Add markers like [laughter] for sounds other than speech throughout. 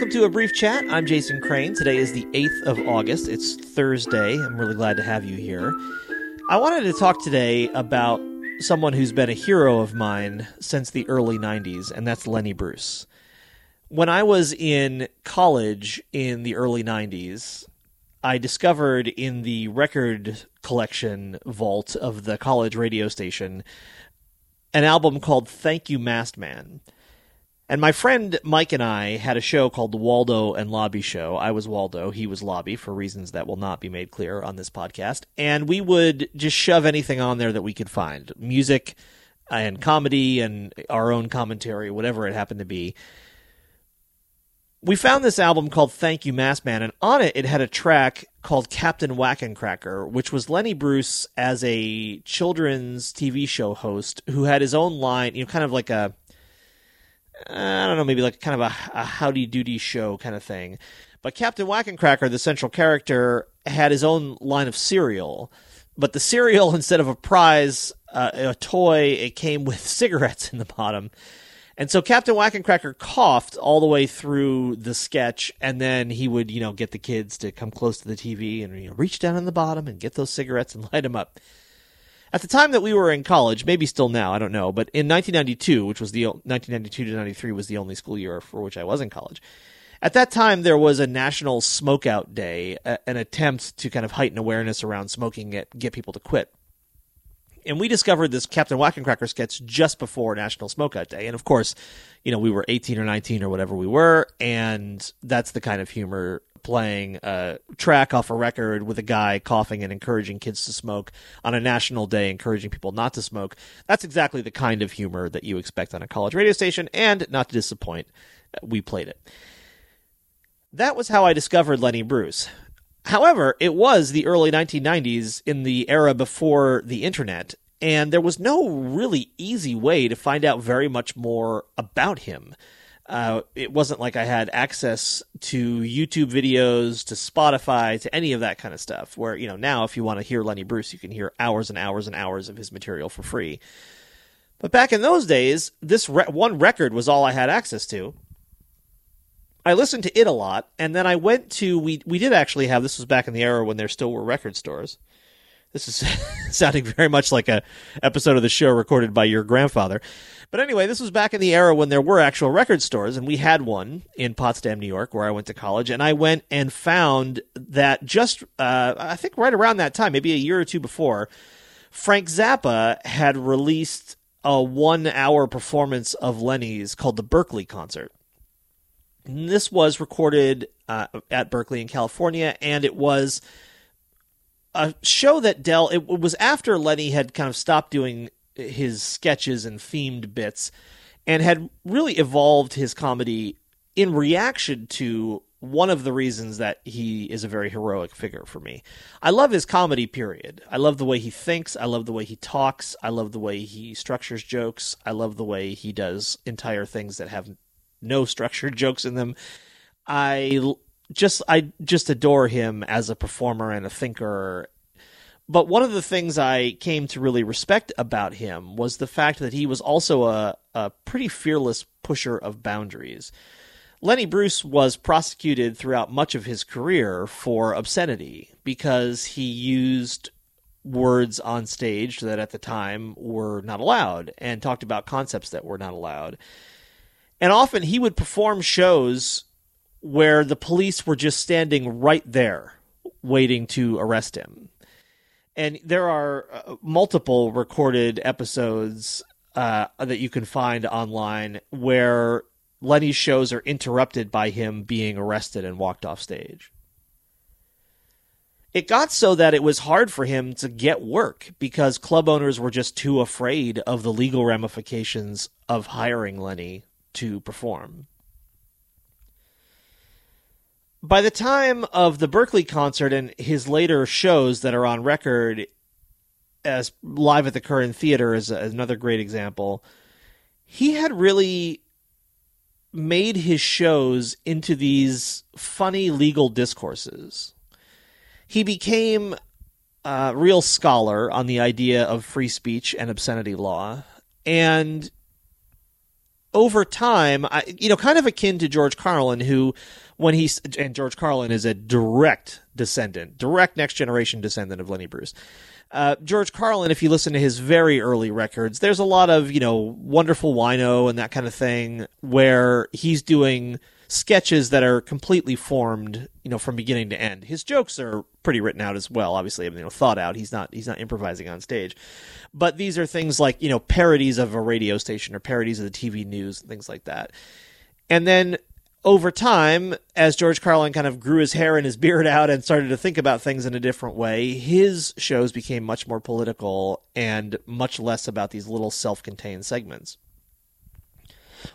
Welcome to a brief chat. I'm Jason Crane. Today is the 8th of August. It's Thursday. I'm really glad to have you here. I wanted to talk today about someone who's been a hero of mine since the early 90s, and that's Lenny Bruce. When I was in college in the early 90s, I discovered in the record collection vault of the college radio station an album called Thank You Masked Man. And my friend Mike and I had a show called the Waldo and Lobby Show. I was Waldo, he was Lobby, for reasons that will not be made clear on this podcast. And we would just shove anything on there that we could find music and comedy and our own commentary, whatever it happened to be. We found this album called Thank You Masked Man, and on it, it had a track called Captain Whackencracker, which was Lenny Bruce as a children's TV show host who had his own line, you know, kind of like a I don't know, maybe like kind of a, a howdy doody show kind of thing. But Captain Whackencracker, the central character, had his own line of cereal. But the cereal, [laughs] instead of a prize, uh, a toy, it came with [laughs] cigarettes in the bottom. And so Captain Whackencracker coughed all the way through the sketch, and then he would, you know, get the kids to come close to the TV and you know, reach down in the bottom and get those cigarettes and [laughs] light them up. At the time that we were in college, maybe still now, I don't know, but in 1992, which was the 1992 to 93 was the only school year for which I was in college. At that time, there was a national smokeout day, an attempt to kind of heighten awareness around smoking, get get people to quit. And we discovered this Captain Whackencracker sketch just before National Smokeout Day, and of course, you know we were 18 or 19 or whatever we were, and that's the kind of humor playing a track off a record with a guy coughing and encouraging kids to smoke on a national day, encouraging people not to smoke. That's exactly the kind of humor that you expect on a college radio station, and not to disappoint, we played it. That was how I discovered Lenny Bruce. However, it was the early 1990s in the era before the internet, and there was no really easy way to find out very much more about him. Uh, it wasn't like I had access to YouTube videos, to Spotify, to any of that kind of stuff. Where, you know, now if you want to hear Lenny Bruce, you can hear hours and hours and hours of his material for free. But back in those days, this re- one record was all I had access to. I listened to it a lot, and then I went to we we did actually have this was back in the era when there still were record stores. This is [laughs] sounding very much like a episode of the show recorded by your grandfather. But anyway, this was back in the era when there were actual record stores, and we had one in Potsdam, New York, where I went to college. And I went and found that just, uh, I think right around that time, maybe a year or two before, Frank Zappa had released a one hour performance of Lenny's called the Berkeley Concert. And this was recorded uh, at Berkeley in California, and it was a show that Dell, it was after Lenny had kind of stopped doing his sketches and themed bits and had really evolved his comedy in reaction to one of the reasons that he is a very heroic figure for me. I love his comedy, period. I love the way he thinks. I love the way he talks. I love the way he structures jokes. I love the way he does entire things that have no structured [laughs] jokes in them. I just I just adore him as a performer and a thinker but one of the things I came to really respect about him was the fact that he was also a, a pretty fearless pusher of boundaries. Lenny Bruce was prosecuted throughout much of his career for obscenity because he used words on stage that at the time were not allowed and talked about concepts that were not allowed. And often he would perform shows where the police were just standing right there waiting to arrest him and there are uh, multiple recorded episodes uh, that you can find online where Lenny's shows are interrupted by him being arrested and walked off stage. It got so that it was hard for him to get work because club owners were just too afraid of the legal ramifications of hiring Lenny to perform by the time of the Berkeley concert and his later shows that are on record as live at the Curran Theater is another great example. He had really made his shows into these funny legal discourses. He became a real scholar on the idea of free speech and obscenity law, and over time, I, you know, kind of akin to George Carlin, who, when he's, and George Carlin is a direct descendant, direct next generation descendant of Lenny Bruce. Uh, George Carlin, if you listen to his very early records, there's a lot of, you know, wonderful wino and that kind of thing where he's doing sketches that are completely formed, you know, from beginning to end. His jokes are pretty written out as well, obviously, you know, thought out. He's not he's not improvising on stage. But these are things like, you know, parodies of a radio station or parodies of the TV news and things like that. And then over time, as George Carlin kind of grew his hair and his beard out and started to think about things in a different way, his shows became much more political and much less about these little self contained segments.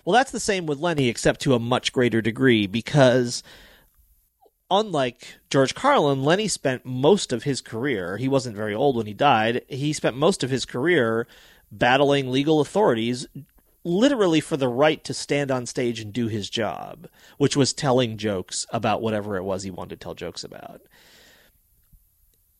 Well, that's the same with Lenny, except to a much greater degree, because unlike George Carlin, Lenny spent most of his career, he wasn't very old when he died, he spent most of his career battling legal authorities literally for the right to stand on stage and do his job, which was telling jokes about whatever it was he wanted to tell jokes about.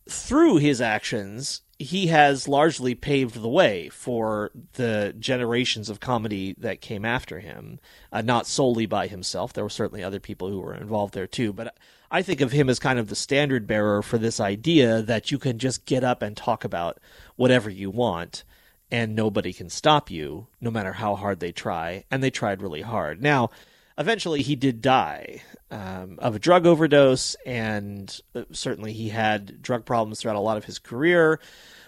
Through his actions, he has largely paved the way for the generations of comedy that came after him, uh, not solely by himself. There were certainly other people who were involved there too, but I think of him as kind of the standard bearer for this idea that you can just get up and talk about whatever you want and nobody can stop you, no matter how hard they try. And they tried really hard. Now, eventually he did die um, of a drug overdose, and uh, certainly he had drug problems throughout a lot of his career.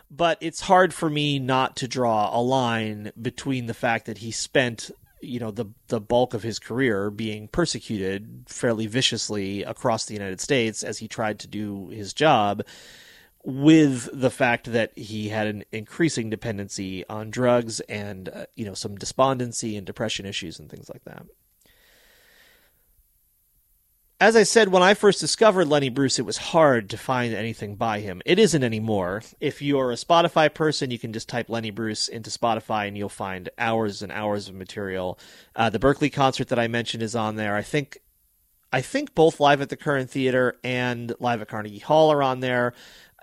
But it's hard for me not to draw a line between the fact that he spent, you know, the the bulk of his career being persecuted fairly viciously across the United States as he tried to do his job, with the fact that he had an increasing dependency on drugs and uh, you know some despondency and depression issues and things like that as I said, when I first discovered Lenny Bruce, it was hard to find anything by him. It isn't anymore. If you're a Spotify person, you can just type Lenny Bruce into Spotify and you'll find hours and hours of material. Uh, the Berkeley concert that I mentioned is on there. I think, I think both live at the Curran Theater and live at Carnegie Hall are on there.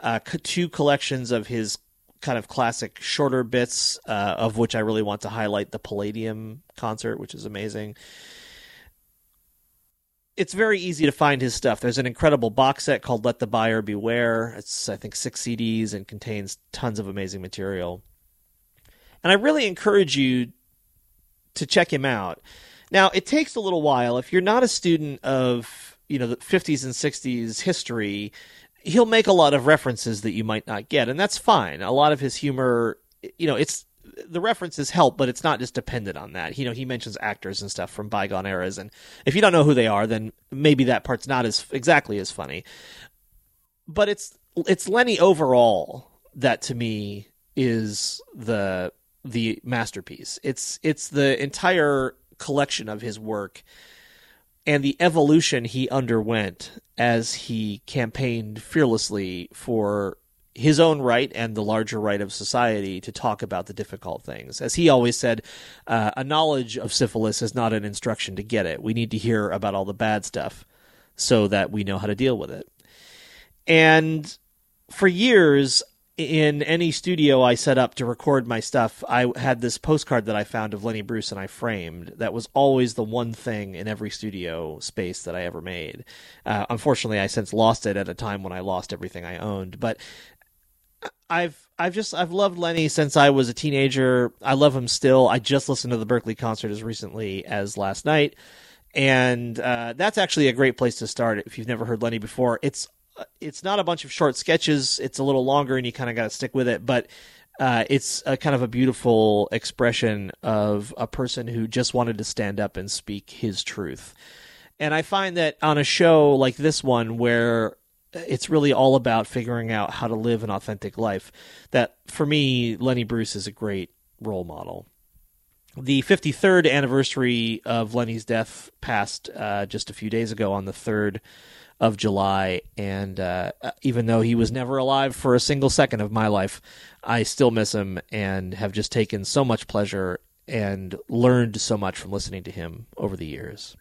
Uh, two collections of his kind of classic shorter bits, uh, of which I really want to highlight the Palladium concert, which is amazing it's very easy to find his stuff. There's an incredible box set called Let the Buyer Beware. It's I think 6 CDs and contains tons of amazing material. And I really encourage you to check him out. Now, it takes a little while if you're not a student of, you know, the 50s and 60s history, he'll make a lot of references that you might not get, and that's fine. A lot of his humor, you know, it's the references help, but it's not just dependent on that. You know, he mentions actors and stuff from bygone eras, and if you don't know who they are, then maybe that part's not as exactly as funny. But it's it's Lenny overall that to me is the the masterpiece. It's it's the entire collection of his work and the evolution he underwent as he campaigned fearlessly for his own right and the larger right of society to talk about the difficult things. As he always said, uh, a knowledge of syphilis is not an instruction to get it. We need to hear about all the bad stuff so that we know how to deal with it. And for years, in any studio I set up to record my stuff, I had this postcard that I found of Lenny Bruce and I framed. That was always the one thing in every studio space that I ever made. Uh, unfortunately, I since lost it at a time when I lost everything I owned. But I've I've just I've loved Lenny since I was a teenager. I love him still. I just listened to the Berkeley concert as recently as last night, and uh, that's actually a great place to start if you've never heard Lenny before. It's it's not a bunch of short sketches. It's a little longer, and you kind of got to stick with it. But uh, it's a kind of a beautiful expression of a person who just wanted to stand up and speak his truth. And I find that on a show like this one, where it's really all about figuring out how to live an authentic life. That for me, Lenny Bruce is a great role model. The 53rd anniversary of Lenny's death passed uh, just a few days ago on the 3rd of July, and uh, even though he was never alive for a single second of my life, I still miss him and have just taken so much pleasure and learned so much from listening to him over the years.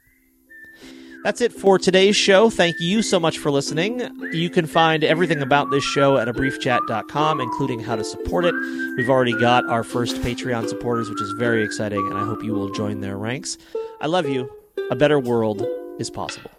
That's it for today's show. Thank you so much for listening. You can find everything about this show at abriefchat.com, including how to support it. We've already got our first Patreon supporters, which is very exciting, and I hope you will join their ranks. I love you. A better world is possible.